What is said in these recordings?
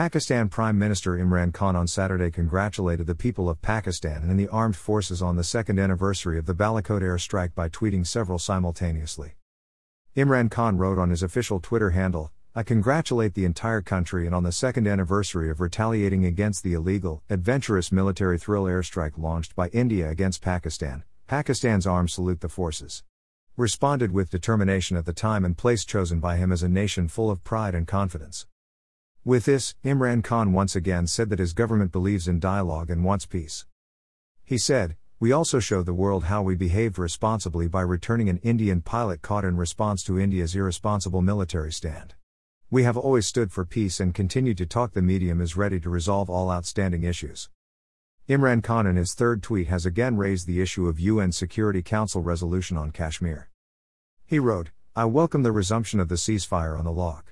Pakistan Prime Minister Imran Khan on Saturday congratulated the people of Pakistan and the armed forces on the second anniversary of the Balakot airstrike by tweeting several simultaneously. Imran Khan wrote on his official Twitter handle, I congratulate the entire country and on the second anniversary of retaliating against the illegal, adventurous military thrill airstrike launched by India against Pakistan. Pakistan's arms salute the forces. Responded with determination at the time and place chosen by him as a nation full of pride and confidence. With this, Imran Khan once again said that his government believes in dialogue and wants peace. He said, We also show the world how we behaved responsibly by returning an Indian pilot caught in response to India's irresponsible military stand. We have always stood for peace and continue to talk. The medium is ready to resolve all outstanding issues. Imran Khan in his third tweet has again raised the issue of UN Security Council resolution on Kashmir. He wrote, I welcome the resumption of the ceasefire on the log.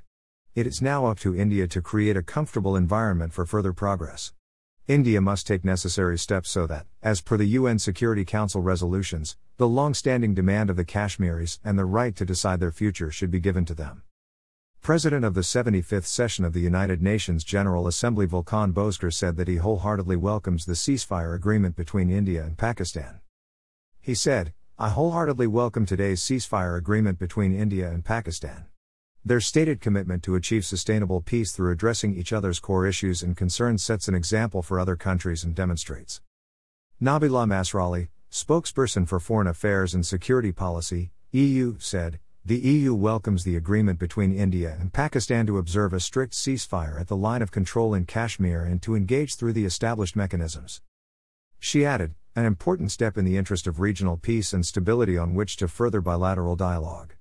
It is now up to India to create a comfortable environment for further progress. India must take necessary steps so that, as per the UN Security Council resolutions, the long standing demand of the Kashmiris and the right to decide their future should be given to them. President of the 75th session of the United Nations General Assembly Volkan Bozkır said that he wholeheartedly welcomes the ceasefire agreement between India and Pakistan. He said, I wholeheartedly welcome today's ceasefire agreement between India and Pakistan. Their stated commitment to achieve sustainable peace through addressing each other's core issues and concerns sets an example for other countries and demonstrates. Nabila Massrali, spokesperson for Foreign Affairs and Security Policy, EU, said, the EU welcomes the agreement between India and Pakistan to observe a strict ceasefire at the line of control in Kashmir and to engage through the established mechanisms. She added, an important step in the interest of regional peace and stability on which to further bilateral dialogue.